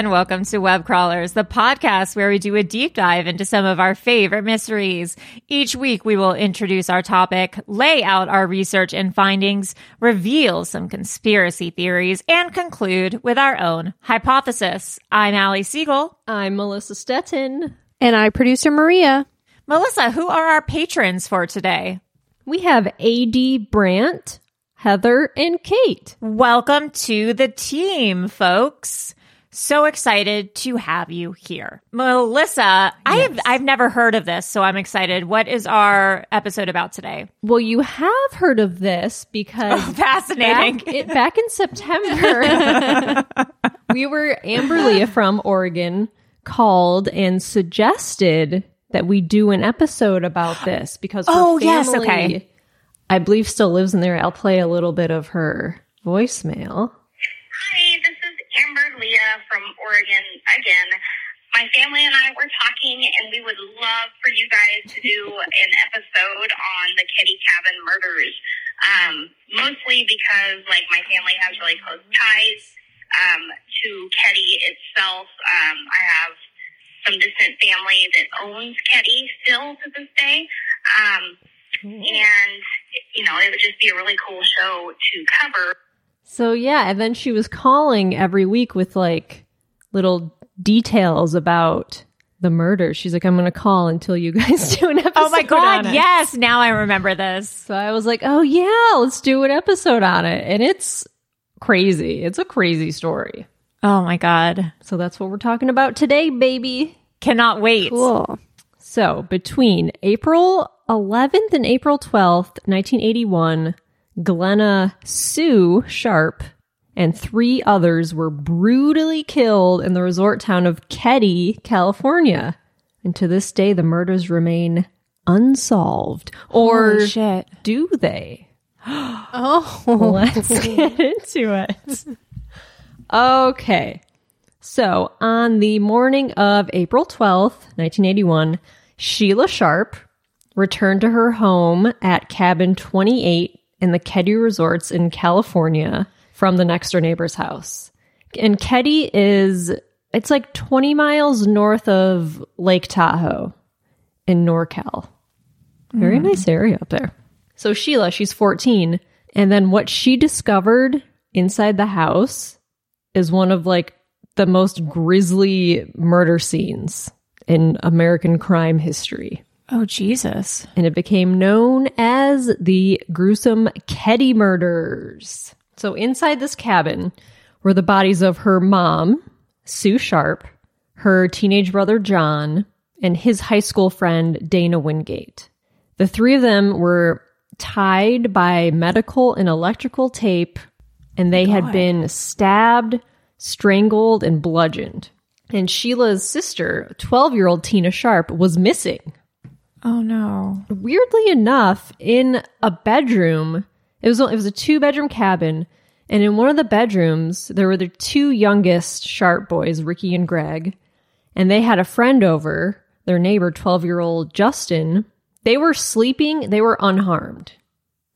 And welcome to Web Crawlers, the podcast where we do a deep dive into some of our favorite mysteries. Each week we will introduce our topic, lay out our research and findings, reveal some conspiracy theories, and conclude with our own hypothesis. I'm Allie Siegel. I'm Melissa Stettin. And I, producer Maria. Melissa, who are our patrons for today? We have AD Brandt, Heather, and Kate. Welcome to the team, folks. So excited to have you here. Melissa, I've I've never heard of this, so I'm excited. What is our episode about today? Well, you have heard of this because Oh, fascinating. Back, it, back in September, we were Amber Leah from Oregon called and suggested that we do an episode about this because her Oh, yes, okay. I believe still lives in there. I'll play a little bit of her voicemail. Hi, this is Amber Leah from Oregon again. My family and I were talking, and we would love for you guys to do an episode on the Keddie Cabin murders. Um, mostly because, like, my family has really close ties um, to Keddie itself. Um, I have some distant family that owns Keddie still to this day. Um, and, you know, it would just be a really cool show to cover. So yeah, and then she was calling every week with like little details about the murder. She's like, I'm going to call until you guys do an episode. Oh my god, on it." yes, now I remember this. So I was like, oh yeah, let's do an episode on it. And it's crazy. It's a crazy story. Oh my god. So that's what we're talking about today, baby. Cannot wait. Cool. So between April 11th and April 12th, 1981, Glenna Sue Sharp and three others were brutally killed in the resort town of Keddie, California. And to this day, the murders remain unsolved. Or Holy shit. do they? Oh. Let's get into it. Okay. So, on the morning of April 12th, 1981, Sheila Sharp returned to her home at cabin 28 in the Keddie Resorts in California from the next door neighbor's house. And Keddie is, it's like 20 miles north of Lake Tahoe in NorCal. Very hmm. nice area up there. So Sheila, she's 14. And then what she discovered inside the house is one of like the most grisly murder scenes in American crime history. Oh Jesus. And it became known as the gruesome Keddie murders. So inside this cabin were the bodies of her mom, Sue Sharp, her teenage brother John, and his high school friend Dana Wingate. The three of them were tied by medical and electrical tape, and they had been stabbed, strangled, and bludgeoned. And Sheila's sister, 12 year old Tina Sharp, was missing. Oh no. Weirdly enough, in a bedroom, it was it was a two bedroom cabin, and in one of the bedrooms there were the two youngest Sharp boys, Ricky and Greg, and they had a friend over, their neighbor, twelve year old Justin. They were sleeping; they were unharmed.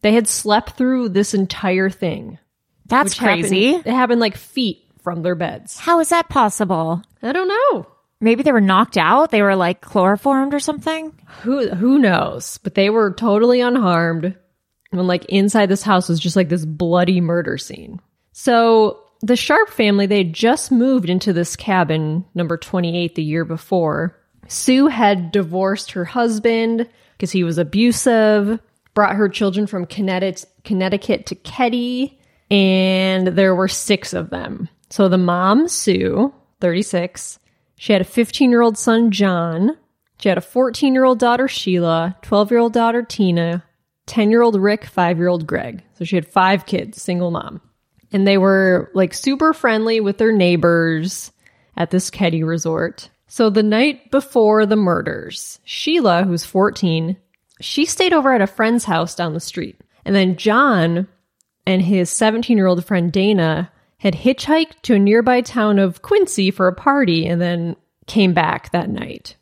They had slept through this entire thing. That's which happened- crazy. it happened like feet from their beds. How is that possible? I don't know. Maybe they were knocked out. They were like chloroformed or something. Who who knows? But they were totally unharmed. And like inside this house was just like this bloody murder scene. So the Sharp family, they just moved into this cabin, number 28, the year before. Sue had divorced her husband because he was abusive, brought her children from Connecticut, to Keddie, and there were six of them. So the mom, Sue, 36, she had a 15 year old son, John. She had a 14 year old daughter, Sheila, 12 year old daughter, Tina, 10 year old Rick, 5 year old Greg. So she had five kids, single mom. And they were like super friendly with their neighbors at this Keddie resort. So the night before the murders, Sheila, who's 14, she stayed over at a friend's house down the street. And then John and his 17 year old friend Dana had hitchhiked to a nearby town of Quincy for a party and then came back that night.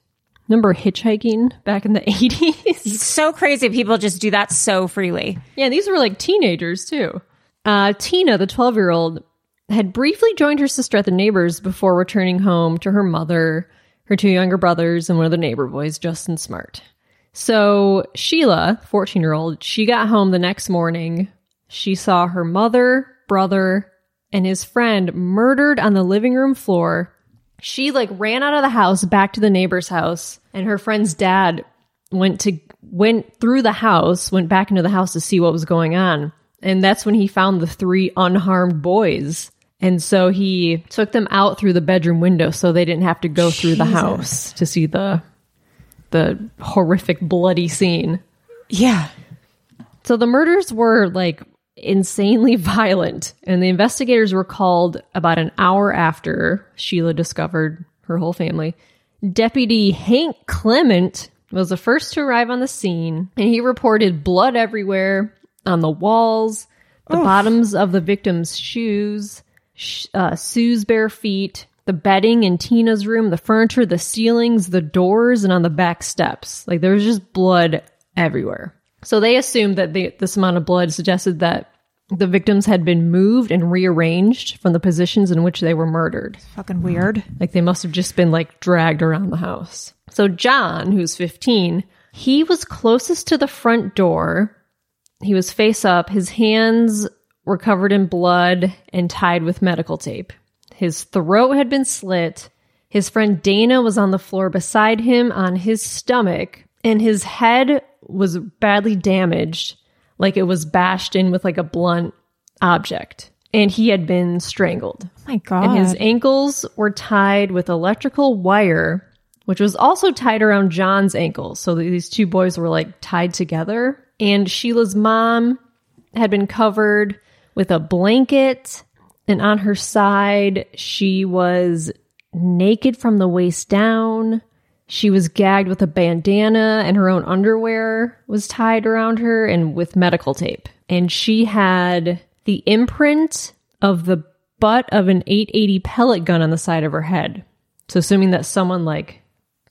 Remember hitchhiking back in the 80s? It's so crazy. People just do that so freely. yeah, these were like teenagers too. Uh, Tina, the 12 year old, had briefly joined her sister at the neighbors before returning home to her mother, her two younger brothers, and one of the neighbor boys, Justin Smart. So Sheila, 14 year old, she got home the next morning. She saw her mother, brother, and his friend murdered on the living room floor. She like ran out of the house back to the neighbor's house, and her friend's dad went to went through the house, went back into the house to see what was going on. And that's when he found the three unharmed boys. And so he took them out through the bedroom window so they didn't have to go through the house to see the the horrific bloody scene. Yeah. So the murders were like insanely violent, and the investigators were called about an hour after Sheila discovered her whole family. Deputy Hank Clement was the first to arrive on the scene, and he reported blood everywhere on the walls, the bottoms of the victim's shoes, sh- uh, Sue's bare feet, the bedding in Tina's room, the furniture, the ceilings, the doors, and on the back steps. Like there was just blood everywhere. So they assumed that the, this amount of blood suggested that the victims had been moved and rearranged from the positions in which they were murdered. Fucking weird. Like they must have just been like dragged around the house. So John, who's 15, he was closest to the front door. He was face up. His hands were covered in blood and tied with medical tape. His throat had been slit. His friend Dana was on the floor beside him on his stomach, and his head was badly damaged, like it was bashed in with like a blunt object. And he had been strangled. Oh my God. And his ankles were tied with electrical wire, which was also tied around John's ankles. So these two boys were like tied together. And Sheila's mom had been covered with a blanket. And on her side, she was naked from the waist down. She was gagged with a bandana, and her own underwear was tied around her and with medical tape. And she had the imprint of the butt of an 880 pellet gun on the side of her head. So, assuming that someone like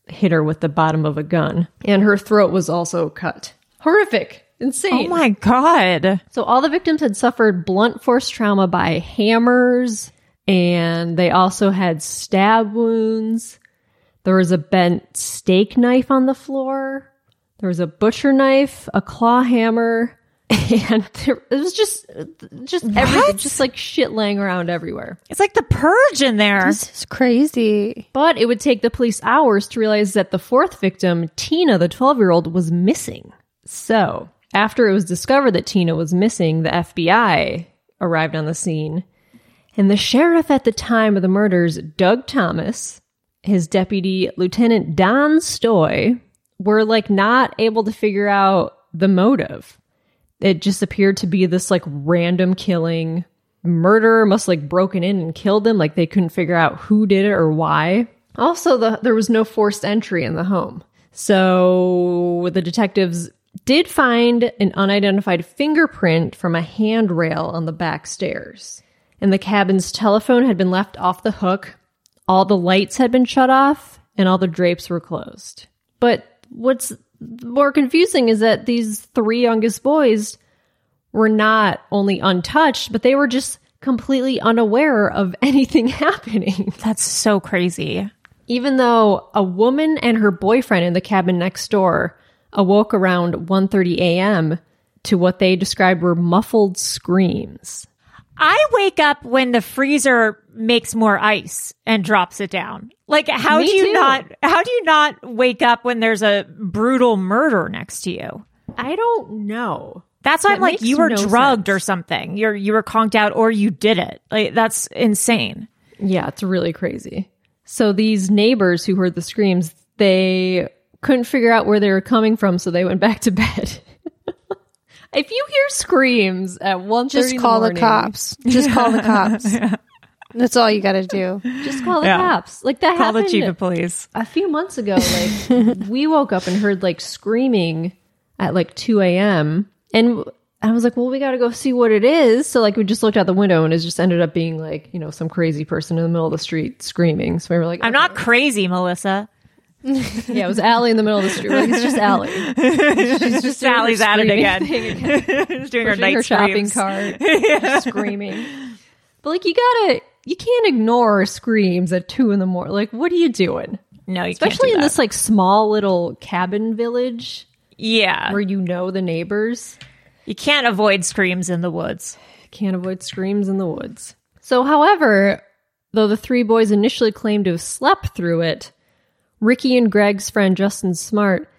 hit her with the bottom of a gun. And her throat was also cut. Horrific. Insane. oh my God. So all the victims had suffered blunt force trauma by hammers, and they also had stab wounds. There was a bent steak knife on the floor. There was a butcher knife, a claw hammer, and there, it was just, just everything, just like shit laying around everywhere. It's like the purge in there. This is crazy. But it would take the police hours to realize that the fourth victim, Tina, the 12 year old, was missing. So, after it was discovered that Tina was missing, the FBI arrived on the scene. And the sheriff at the time of the murders, Doug Thomas, his deputy, Lieutenant Don Stoy, were like not able to figure out the motive. it just appeared to be this like random killing. Murderer must like broken in and killed them. Like they couldn't figure out who did it or why. Also, the, there was no forced entry in the home. So the detectives did find an unidentified fingerprint from a handrail on the back stairs. And the cabin's telephone had been left off the hook, all the lights had been shut off, and all the drapes were closed. But what's more confusing is that these three youngest boys were not only untouched, but they were just completely unaware of anything happening. That's so crazy. Even though a woman and her boyfriend in the cabin next door awoke around 1:30 a.m. to what they described were muffled screams. I wake up when the freezer makes more ice and drops it down. Like how Me do you too. not how do you not wake up when there's a brutal murder next to you? I don't know. That's why That I'm like you were no drugged sense. or something. You're you were conked out or you did it. Like that's insane. Yeah, it's really crazy. So these neighbors who heard the screams, they couldn't figure out where they were coming from, so they went back to bed. if you hear screams at 1.30 Just in call the, morning, cops. Just call the cops. That's all you got to do. Just call the Yeah. cops. Like that Call the happened chief of police. a few months ago. Like we woke up and heard like screaming at like 2 a.m. And I was like, well, we got to go see what it is. So like we just looked out the window and it just ended up being like, you know, some crazy person in the middle of the street screaming. So we were like, I'm not crazy, Melissa. Yeah, it was Allie in the middle of the street. Like, it's just Allie. She's just her at it again. She's doing her night her shopping screams. cart, just screaming. But like, you gotta, you can't ignore screams at two in the morning. Like, what are you doing? No, you Especially in this like small little cabin village. Yeah, where you know the neighbors. you can't avoid screams in the woods. Can't avoid screams in the woods. So, however, though the three boys initially claimed to have slept through it, Ricky and Greg's friend Justin Smart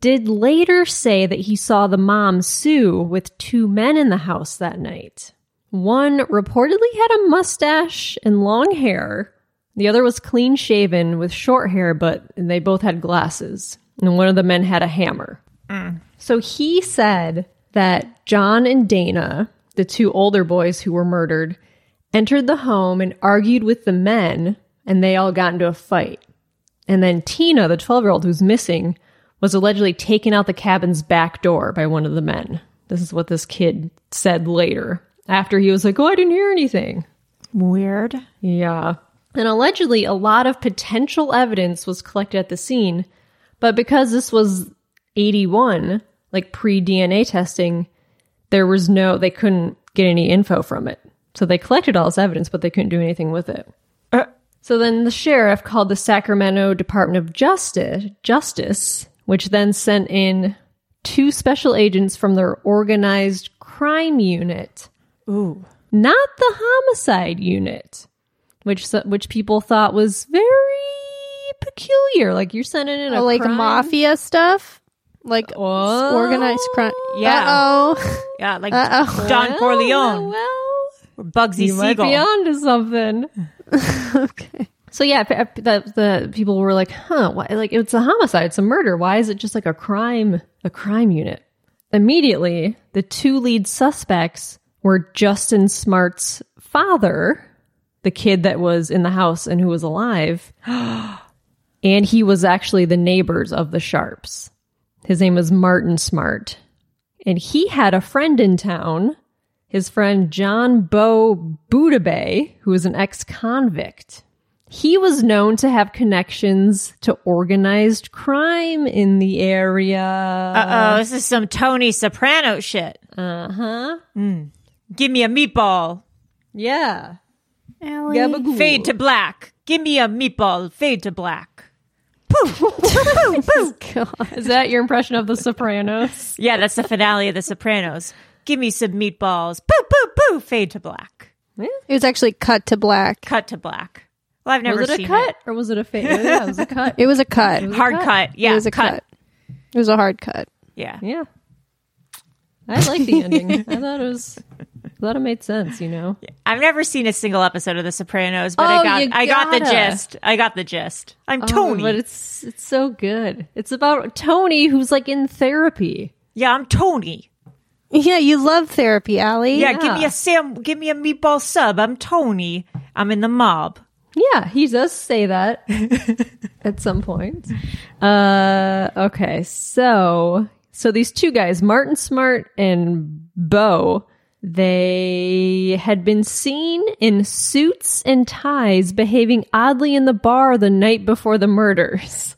did later say that he saw the mom Sue with two men in the house that night. One reportedly had a mustache and long hair. The other was clean shaven with short hair, but they both had glasses. And one of the men had a hammer. Mm. So he said that John and Dana, the two older boys who were murdered, entered the home and argued with the men, and they all got into a fight. And then Tina, the 12 year old who's missing, was allegedly taken out the cabin's back door by one of the men. This is what this kid said later, after he was like, Oh, I didn't hear anything. Weird. Yeah. And allegedly, a lot of potential evidence was collected at the scene, but because this was 81, like pre DNA testing, there was no, they couldn't get any info from it. So they collected all this evidence, but they couldn't do anything with it. Uh, So then the sheriff called the Sacramento Department of Justice, Justice, which then sent in two special agents from their organized crime unit. Ooh. Not the homicide unit, which which people thought was very peculiar. Like you're sending in a Oh, like crime- mafia stuff? Like Oh. organized crime? Yeah. Oh. Yeah, like Uh-oh. Don Corleone Well, or Bugsy you might Siegel. be onto something. okay. So yeah, the the people were like, "Huh? Why, like it's a homicide, it's a murder. Why is it just like a crime, a crime unit?" Immediately, the two lead suspects were Justin Smart's father, the kid that was in the house and who was alive, and he was actually the neighbors of the Sharps. His name was Martin Smart, and he had a friend in town. His friend John Bo Boubede, who was an ex-convict. He was known to have connections to organized crime in the area. Uh oh, this is some Tony Soprano shit. Uh huh. Give me a meatball. Yeah. Allie. Gabagool. Fade to black. Give me a meatball. Fade to black. Is that your impression of The Sopranos? Yeah, that's the finale of The Sopranos. Give me some meatballs. Poo, poo, poo. Fade to black. It was actually cut to black. Cut to black. Well, I've never was it a seen cut or was it a fade? yeah, it was a cut. It was a cut. it. Hard cut. Yeah, it was a cut. It was a hard cut. Yeah. yeah. I like the ending. I thought it was. I thought it made sense. You know. I've never seen a single episode of The Sopranos, but I Oh, got I got the gist. I got the gist. I'm Oh, Tony. but it's it's so good. It's about Tony who's like in therapy. yeah, I'm Tony. Yeah, you love therapy, Allie. Yeah, give me a sam, give me a meatball sub. I'm Tony. I'm in the mob. Yeah, he does say that at some point. Uh, okay, so so these two guys, Martin Smart and Bo, they had been seen in suits and ties behaving oddly in the bar the night before the murders.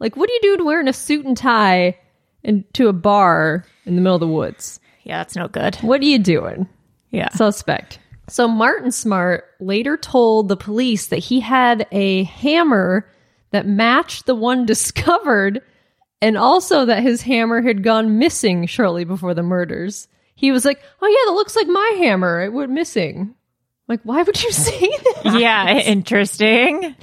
Like, what do you do wearing a suit and tie into a bar in the middle of the woods? Yeah, that's no good. What are you doing? Yeah. Suspect. So Martin Smart later told the police that he had a hammer that matched the one discovered and also that his hammer had gone missing shortly before the murders. He was like, "Oh yeah, that looks like my hammer. It went missing." Like, why would you say that? yeah, interesting.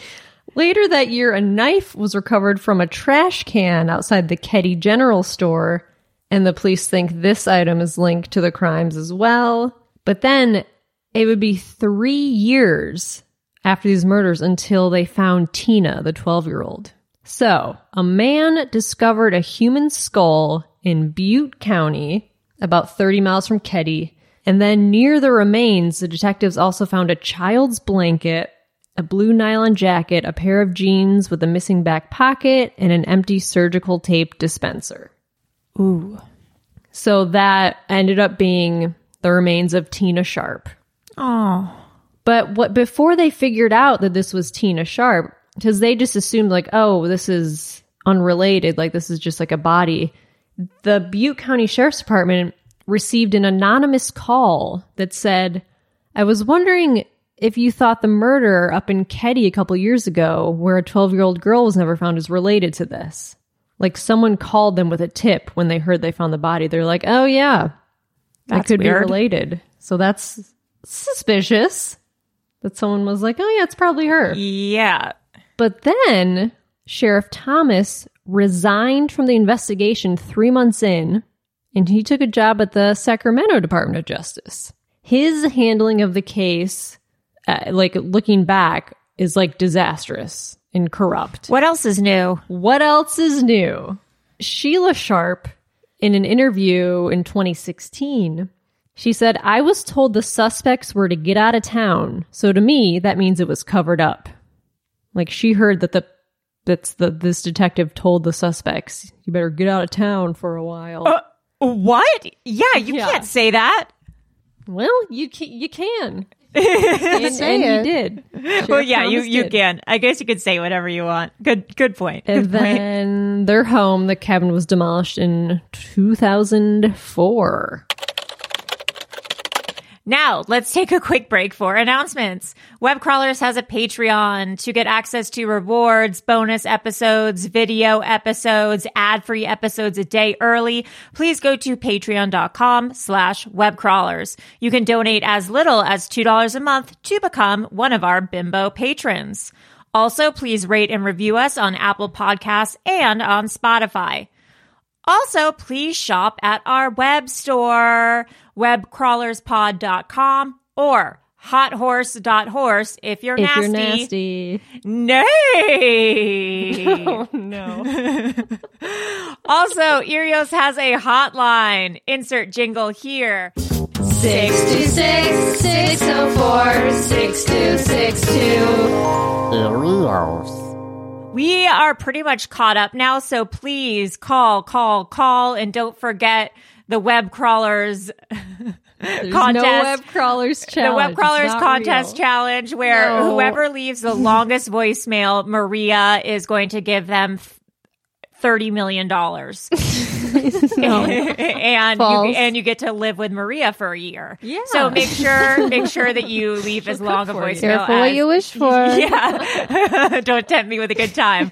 Later that year, a knife was recovered from a trash can outside the Keddie General Store, and the police think this item is linked to the crimes as well. But then it would be three years after these murders until they found Tina, the 12 year old. So, a man discovered a human skull in Butte County, about 30 miles from Keddie. And then near the remains, the detectives also found a child's blanket, a blue nylon jacket, a pair of jeans with a missing back pocket, and an empty surgical tape dispenser. Ooh. So that ended up being the remains of Tina Sharp. Oh. But what before they figured out that this was Tina Sharp, because they just assumed like, oh, this is unrelated, like this is just like a body. The Butte County Sheriff's Department received an anonymous call that said, I was wondering if you thought the murder up in Keddie a couple years ago, where a 12 year old girl was never found, is related to this. Like someone called them with a tip when they heard they found the body. They're like, oh, yeah, that could be related. So that's suspicious that someone was like, oh, yeah, it's probably her. Yeah. But then Sheriff Thomas resigned from the investigation three months in, and he took a job at the Sacramento Department of Justice. His handling of the case, uh, like looking back, is like disastrous and corrupt. What else is new? What else is new? Sheila Sharp, in an interview in 2016, she said, I was told the suspects were to get out of town. So to me, that means it was covered up. Like she heard that the that's the this detective told the suspects, you better get out of town for a while. Uh, what? Yeah, you Yeah. can't say that. well, you can, you can. and, Say and it. he did. well, yeah, you Thomas you did. can. I guess you could say whatever you want. Good good point. Good And point. then their home, the cabin was demolished in 2004. Now, let's take a quick break for announcements. Web Crawlers has a Patreon to get access to rewards, bonus episodes, video episodes, ad-free episodes a day early. Please go to patreon.com slash webcrawlers. You can donate as little as $2 a month to become one of our bimbo patrons. Also, please rate and review us on Apple Podcasts and on Spotify. Also, please shop at our web store, webcrawlerspod.com or hothorse.horse if you're If nasty. you're nasty. Nay. Oh, no. also, Erios has a hotline. Insert jingle here. 626 604 6262. We are pretty much caught up now, so please call, call, call, and don't forget the web crawlers There's contest. no web crawlers challenge. the web crawlers contest real. challenge where No. whoever leaves the longest voicemail, Maria is going to give them thirty million dollars, and False. you, and you get to live with Maria for a year. Yeah. So make sure make sure that you leave as long a voicemail. Careful what you wish for. Yeah, don't tempt me with a good time.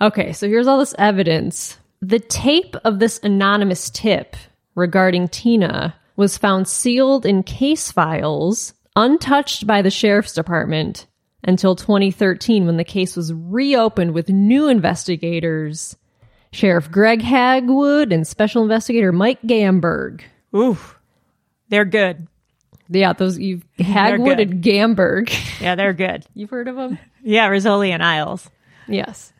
Okay, so here's all this evidence. The tape of this anonymous tip regarding Tina was found sealed in case files, untouched by the sheriff's department until 2013 when the case was reopened with new investigators, Sheriff Greg Hagwood and Special Investigator Mike Gamberg. Ooh, they're good. Yeah, those you Hagwood and Gamberg. Yeah, they're good. You've heard of them? Yeah, Rizzoli and Isles. Yes.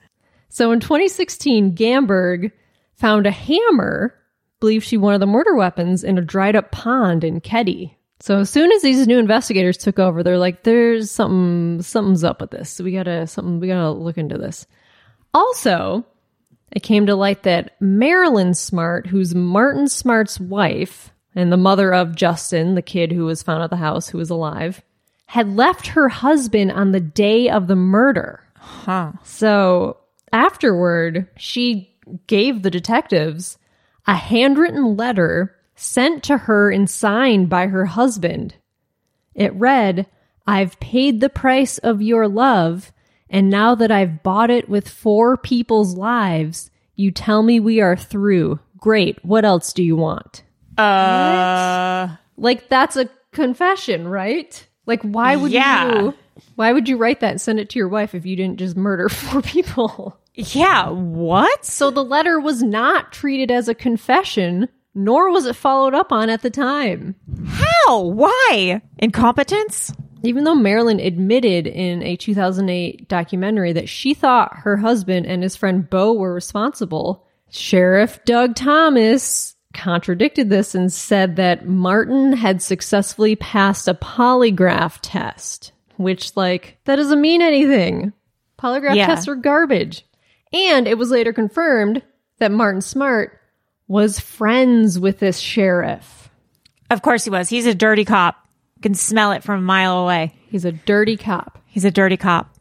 So in 2016, Gamberg found a hammer, believed she one of the murder weapons, in a dried up pond in Keddie. So as soon as these new investigators took over, they're like, "There's something, something's up with this. We gotta, something, we gotta look into this." Also, it came to light that Marilyn Smart, who's Martin Smart's wife and the mother of Justin, the kid who was found at the house who was alive, had left her husband on the day of the murder. Huh. So afterward, she gave the detectives a handwritten letter sent to her and signed by her husband. It read, I've paid the price of your love, and now that I've bought it with four people's lives, you tell me we are through. Great. What else do you want? Uh, Like that's a confession, right? Like why would Yeah. you why would you write that and send it to your wife if you didn't just murder four people? Yeah, what? So the letter was not treated as a confession, nor was it followed up on at the time. How? Why? Incompetence? Even though Marilyn admitted in a 2008 documentary that she thought her husband and his friend Bo were responsible, Sheriff Doug Thomas contradicted this and said that Martin had successfully passed a polygraph test, which, like, that doesn't mean anything. Polygraph Yeah. tests are garbage. And it was later confirmed that Martin Smart was friends with this sheriff. Of course he was. He's a dirty cop. Can smell it from a mile away. He's a dirty cop. He's a dirty cop.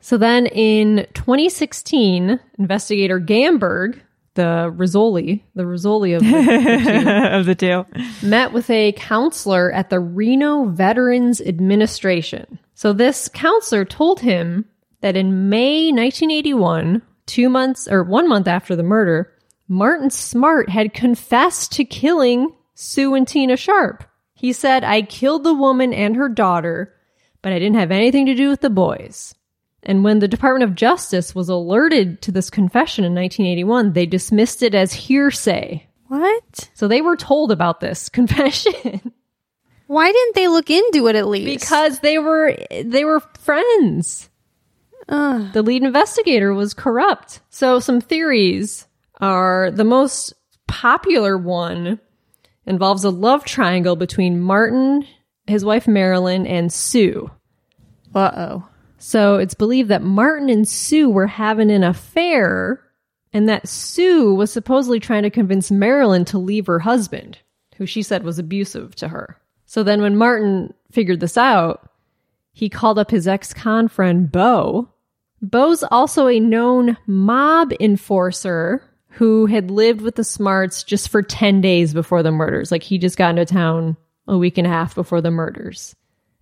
So then in 2016, investigator Gamberg, the Rizzoli, the Rizzoli of the, of the two. met with a counselor at the Reno Veterans Administration. So this counselor told him that in May 1981, two months or one month after the murder, Martin Smart had confessed to killing Sue and Tina Sharp. He said, I killed the woman and her daughter, but I didn't have anything to do with the boys. And when the Department of Justice was alerted to this confession in 1981, they dismissed it as hearsay. What? So they were told about this confession Why didn't they look into it at least? because they were they were friends. The lead investigator was corrupt. So some theories are the most popular one involves a love triangle between Martin, his wife Marilyn, and Sue. Uh oh. So it's believed that Martin and Sue were having an affair and that Sue was supposedly trying to convince Marilyn to leave her husband, who she said was abusive to her. So then when Martin figured this out, he called up his ex-con friend Bo. Bo's also a known mob enforcer who had lived with the Smarts just for 10 days before the murders. Like he just got into town a week and a half before the murders.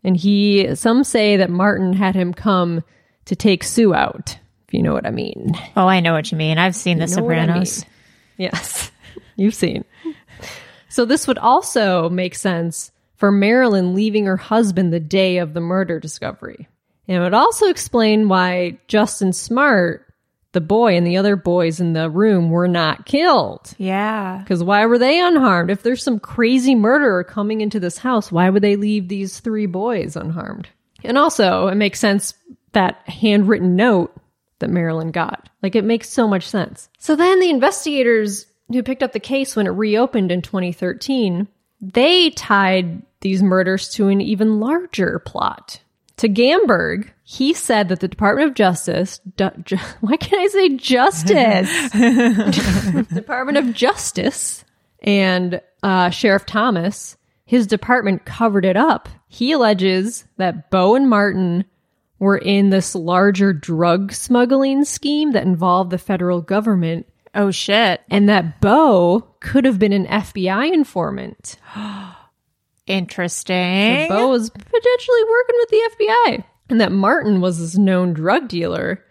And he, some say that Martin had him come to take Sue out, if you know what I mean. Oh, I know what you mean. I've seen The You know what I Sopranos. mean. Yes, you've seen. So this would also make sense for Marilyn leaving her husband the day of the murder discovery. And it would also explain why Justin Smart, the boy, and the other boys in the room were not killed. Yeah. Because why were they unharmed? If there's some crazy murderer coming into this house, why would they leave these three boys unharmed? And also, it makes sense that handwritten note that Marilyn got. Like, it makes so much sense. So then the investigators who picked up the case when it reopened in 2013, they tied these murders to an even larger plot. To Gamberg, he said that the Department of Justice, du- ju- why can't I say justice? Department of Justice and uh, Sheriff Thomas, his department covered it up. He alleges that Bo and Martin were in this larger drug smuggling scheme that involved the federal government, Oh shit. and that Bo could have been an FBI informant. Interesting. Bo was potentially working with the FBI, and that Martin was this known drug dealer,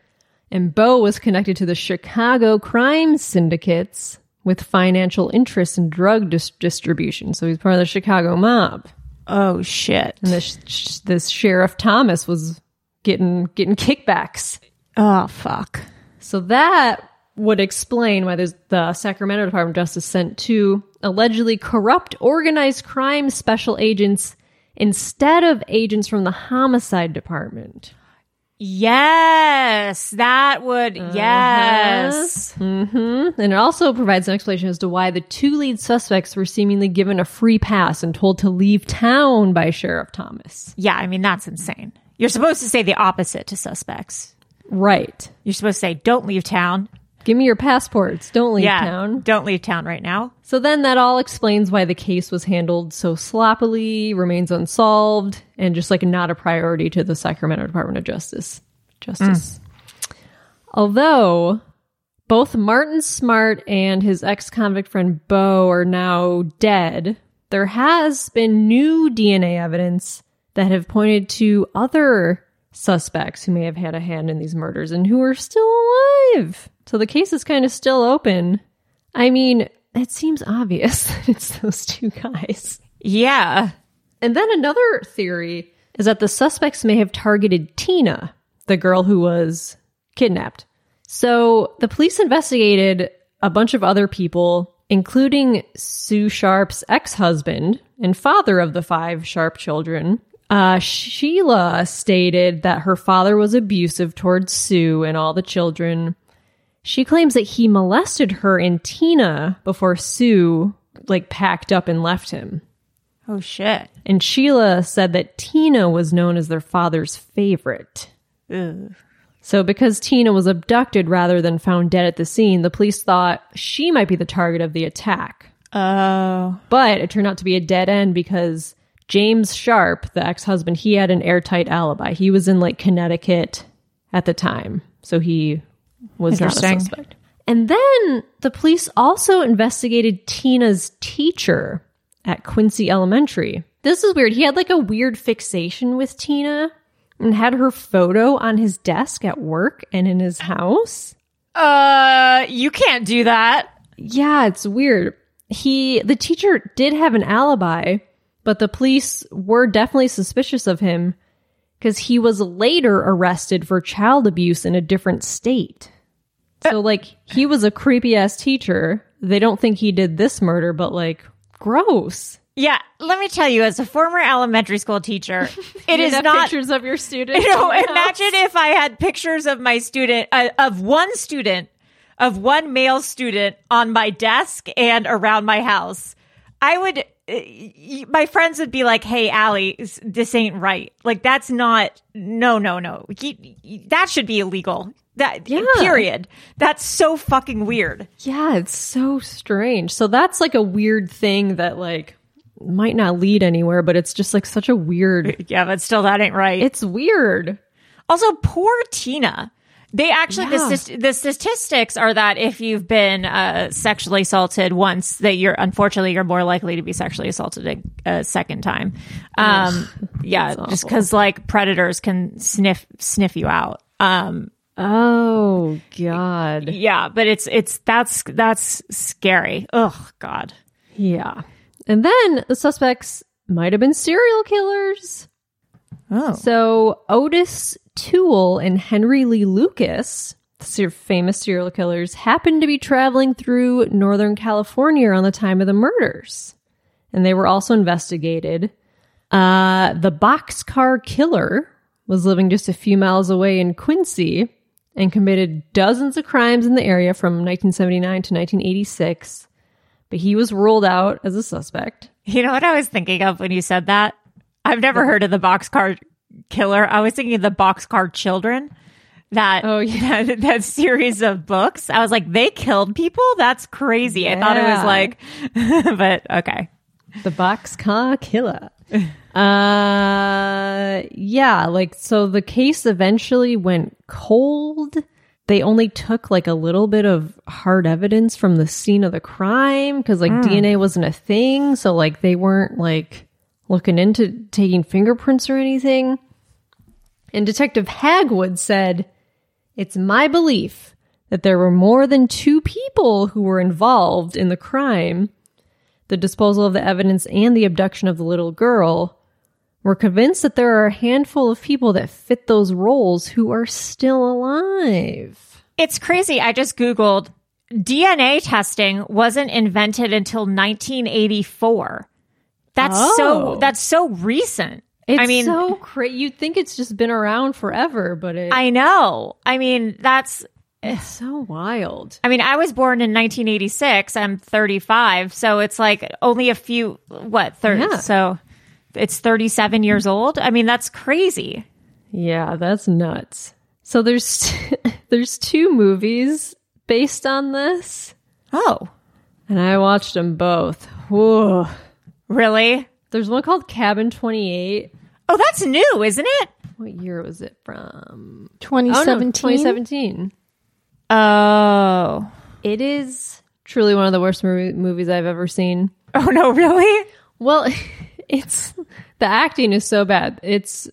and Bo was connected to the Chicago crime syndicates with financial interests in drug dis- distribution. So he's part of the Chicago mob. oh shit. And this sh- this sheriff Thomas was getting getting kickbacks. Oh fuck. So that would explain why the Sacramento Department of Justice sent two allegedly corrupt organized crime special agents instead of agents from the homicide department. Yes, that would. Yes. Mm-hmm. And it also provides an explanation as to why the two lead suspects were seemingly given a free pass and told to leave town by Sheriff Thomas. Yeah, I mean that's insane. You're supposed to say the opposite to suspects. Right. You're supposed to say, "Don't leave town." Give me your passports. Don't leave yeah, town. don't leave town right now. So then that all explains why the case was handled so sloppily, remains unsolved, and just like not a priority to the Sacramento Department of Justice. Justice. Although both Martin Smart and his ex convict friend Bo are now dead, there has been new DNA evidence that have pointed to other suspects who may have had a hand in these murders and who are still alive. So the case is kind of still open. I mean, it seems obvious that it's those two guys. Yeah. And then another theory is that the suspects may have targeted Tina, the girl who was kidnapped. So the police investigated a bunch of other people, including Sue Sharp's ex husband and father of the five Sharp children. Uh, Sheila stated that her father was abusive towards Sue and all the children. She claims that he molested her and Tina before Sue like packed up and left him. Oh shit. And Sheila said that Tina was known as their father's favorite. Ugh. So, because Tina was abducted rather than found dead at the scene, the police thought she might be the target of the attack. Oh. But it turned out to be a dead end because James Sharp, the ex husband, he had an airtight alibi. He was in like Connecticut at the time. So he was not a suspect. And then the police also investigated Tina's teacher at Quincy Elementary. This is weird. He had like a weird fixation with Tina and had her photo on his desk at work and in his house. Uh, you can't do that. Yeah, it's weird. He, the teacher did have an alibi, but the police were definitely suspicious of him because he was later arrested for child abuse in a different state. So, like, he was a creepy ass teacher. They don't think he did this murder, but like, gross. Yeah, let me tell you, as a former elementary school teacher, it You is have not. pictures of your students. You know, imagine if I had pictures of my student, uh, of one student, of one male student on my desk and around my house. I would, my friends would be like, "Hey, Allie, this ain't right. Like, that's not. No, no, no. Y- that should be illegal. That Yeah. period. That's so fucking weird. Yeah, it's so strange. So that's like a weird thing that like might not lead anywhere, but it's just like such a weird. Yeah, but still, that ain't right. It's weird. Also, poor Tina. They actually Yeah. the, st- the statistics are that if you've been uh, sexually assaulted once, that you're unfortunately you're more likely to be sexually assaulted a, a second time. Um, yeah, just because like predators can sniff sniff you out. Um, Oh God. yeah, but it's it's that's that's scary. Oh God. Yeah. And then the suspects might have been serial killers. Oh, So Ottis Toole and Henry Lee Lucas, famous serial killers, happened to be traveling through Northern California around the time of the murders. And they were also investigated. Uh, the boxcar killer was living just a few miles away in Quincy and committed dozens of crimes in the area from 1979 to 1986. But he was ruled out as a suspect. you know what I was thinking of when you said that? I've never heard of the boxcar killer. I was thinking of the boxcar children. That Oh, yeah. that, that series of books. I was like, they killed people. That's crazy. I thought it was like, but okay. The boxcar killer. uh yeah, like so the case eventually went cold. They only took like a little bit of hard evidence from the scene of the crime cuz like DNA wasn't a thing, so like they weren't like looking into taking fingerprints or anything. And Detective Hagwood said, "It's my belief that there were more than two people who were involved in the crime." the disposal of the evidence and the abduction of the little girl, we're convinced that there are a handful of people that fit those roles who are still alive. It's crazy. I just Googled DNA testing wasn't invented until 1984. That's so, Oh. that's so recent. It's I mean, so crazy. You'd think it's just been around forever, but it, I know. I mean, that's, it's so wild. I mean, I was born in 1986. I'm 35. So it's like only a few, what, 30? Yeah. So it's 37 years old. I mean, that's crazy. Yeah, that's nuts. So there's there's two movies based on this, Oh, and I watched them both. Whoa. really? There's one called Cabin 28. Oh, that's new, isn't it? What year was it from? 2017. 2017. Oh. It is truly one of the worst movie- movies I've ever seen. Oh, no, really? Well, it's the acting is so bad. It's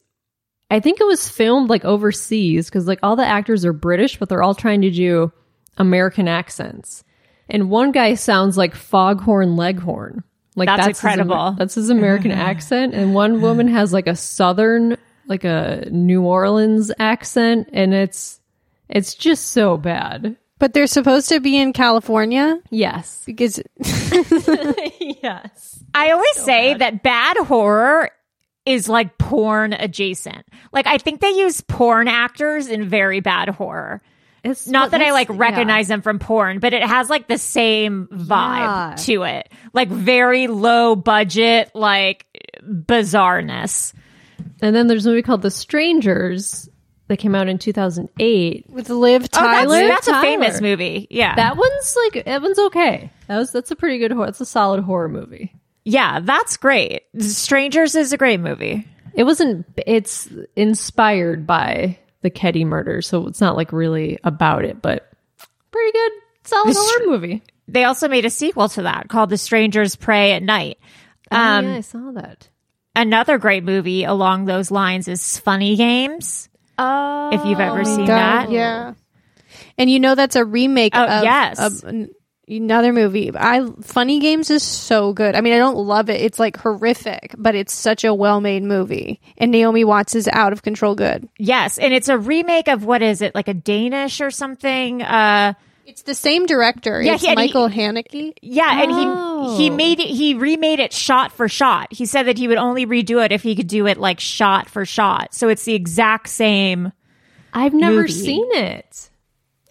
I think it was filmed like overseas because like all the actors are British, but they're all trying to do American accents. And one guy sounds like Foghorn Leghorn. Like That's his Amer- incredible. that's his American accent, and one woman has like a Southern, like a New Orleans accent, and it's it's just so bad. But they're supposed to be in California Yes, because yes. I always say that bad horror is like porn adjacent. Like I think they use porn actors in very bad horror. It's Not that I like yeah. recognize them from porn, but it has like the same vibe Yeah. to it. Like very low budget, like bizarreness. And then there's a movie called The Strangers that came out in 2008. with Liv Oh, Tyler. that's, that's a famous movie. Yeah. That one's like that one's okay. That was that's a pretty good horror. It's a solid horror movie. yeah, that's great. Strangers is a great movie. It wasn't. It's inspired by the Keddie murder, so it's not like really about it, but pretty good, solid The horror Str- movie. They also made a sequel to that called The Strangers Prey at Night. Um, oh, yeah, I saw that. Another great movie along those lines is Funny Games. Oh, If you've ever seen God, that. yeah. And you know that's a remake Oh, of, yes. of an- another movie. I Funny Games is so good. I mean, I don't love it. It's like horrific, but it's such a well-made movie. And Naomi Watts is out of control good. Yes, and it's a remake of what is it like a Danish or something? Uh, It's the same director. Yeah, it's he- and he- Michael Haneke. Yeah, and Oh. he he made it. He remade it shot for shot. He said that he would only redo it if he could do it like shot for shot. So it's the exact same. I've never movie. seen it.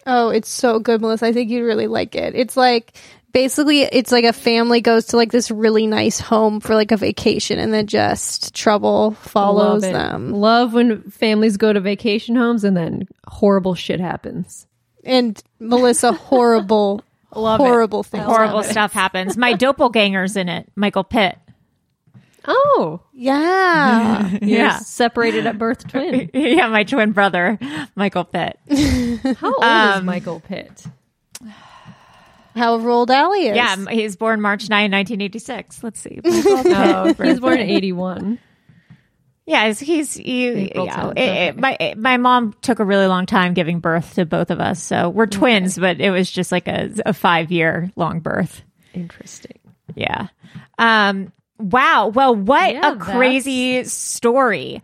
Oh, it's so good, Melissa. I think you'd really like it. It's like basically it's like a family goes to like this really nice home for like a vacation and then just trouble follows Love them. Love when families go to vacation homes and then horrible shit happens. And Melissa horrible Love it. horrible things. Horrible happen. stuff happens. My doppelganger's in it. Michael Pitt. Oh, Yeah. you're Yeah. separated at birth twin. yeah, my twin brother, Michael Pitt. How old is Um, Michael Pitt? How old Allie is. Yeah, he's born March 9, 1986. Let's see. Oh, he's birth born in 81. Yeah, he's, he's he, yeah, 10th, it- it- okay. my my mom took a really long time giving birth to both of us, so we're twins, but it was just like a, a five year long birth. Interesting. Yeah. Um. Wow. Well, what Yeah, a crazy story.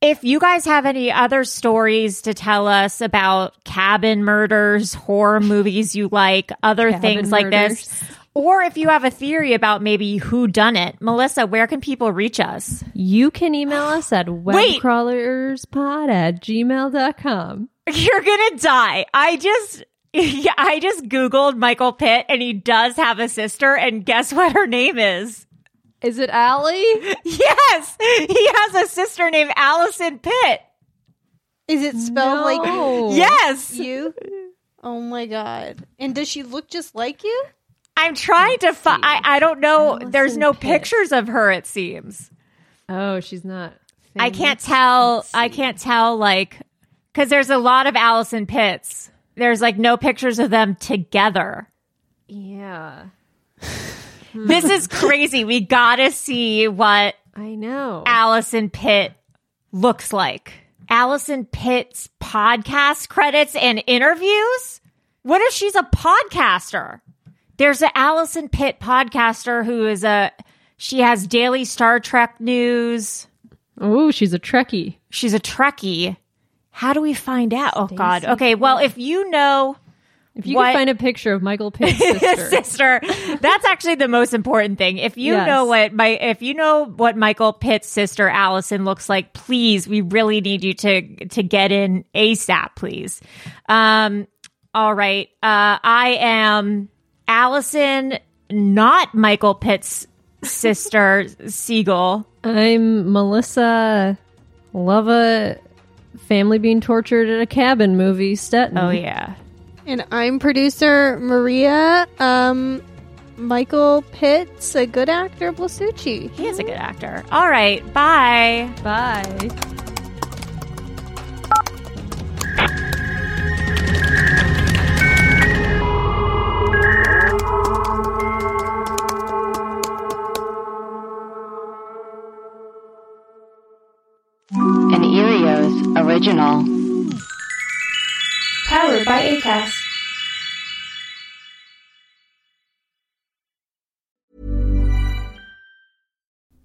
If you guys have any other stories to tell us about cabin murders, horror movies you like, other Cabin things like this, or if you have a theory about maybe who done it, Melissa, where can people reach us? You can email us at webcrawlerspod at gmail.com. You're gonna die. I just. Yeah, I just Googled Michael Pitt and he does have a sister, and guess what her name is? Is it Allie? Yes, he has a sister named Allison Pitt. Is it spelled No. like Yes. you? Oh my god. And does she look just like you? I'm trying to find. I, I don't know. There's no Pitt. pictures of her. It seems. Oh, she's not. I can't tell. I can't tell. Like, because there's a lot of Allison Pitts. There's like no pictures of them together. Yeah. This is crazy. We gotta see what I know. Allison Pitt looks like. Allison Pitt's podcast credits and interviews? What if she's a podcaster? There's an Allison Pitt podcaster who is a she has daily Star Trek news. Oh, she's a Trekkie. She's a Trekkie. How do we find out? Oh god. Okay, well if you know If you What- can find a picture of Michael Pitt's sister, sister. That's actually the most important thing. If you Yes. know what my if you know what Michael Pitt's sister Allison looks like, please, we really need you to to get in ASAP, please. Um all right. Uh I am Allison, not Michael Pitt's sister Siegel. I'm Melissa. Love a family being tortured at a cabin movie. Stetten. Oh yeah. And I'm producer Maria. Um, Michael Pitt's a good actor, Blasucci. He is a good actor. All right. Bye. Bye. An Earios original. Powered by ACAST.